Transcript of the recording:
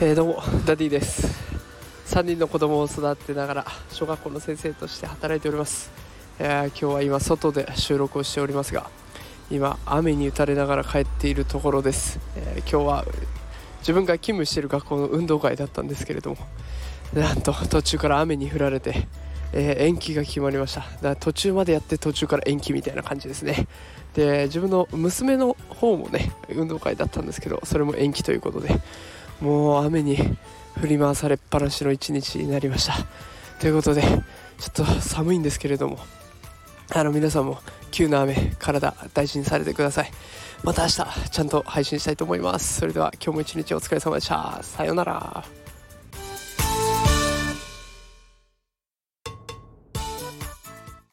えー、どうもダディです。3人の子供を育てながら小学校の先生として働いております、えー、今日は今外で収録をしておりますが今雨に打たれながら帰っているところです、えー、今日は自分が勤務している学校の運動会だったんですけれどもなんと途中から雨に降られて、え延期が決まりました。だから途中までやって途中から延期みたいな感じですね。で自分の娘の方もね運動会だったんですけどそれも延期ということでもう雨に振り回されっぱなしの一日になりました。ということでちょっと寒いんですけれどもあの皆さんも急な雨体大事にされてください。また明日ちゃんと配信したいと思います。それでは今日も一日お疲れ様でした。さようなら。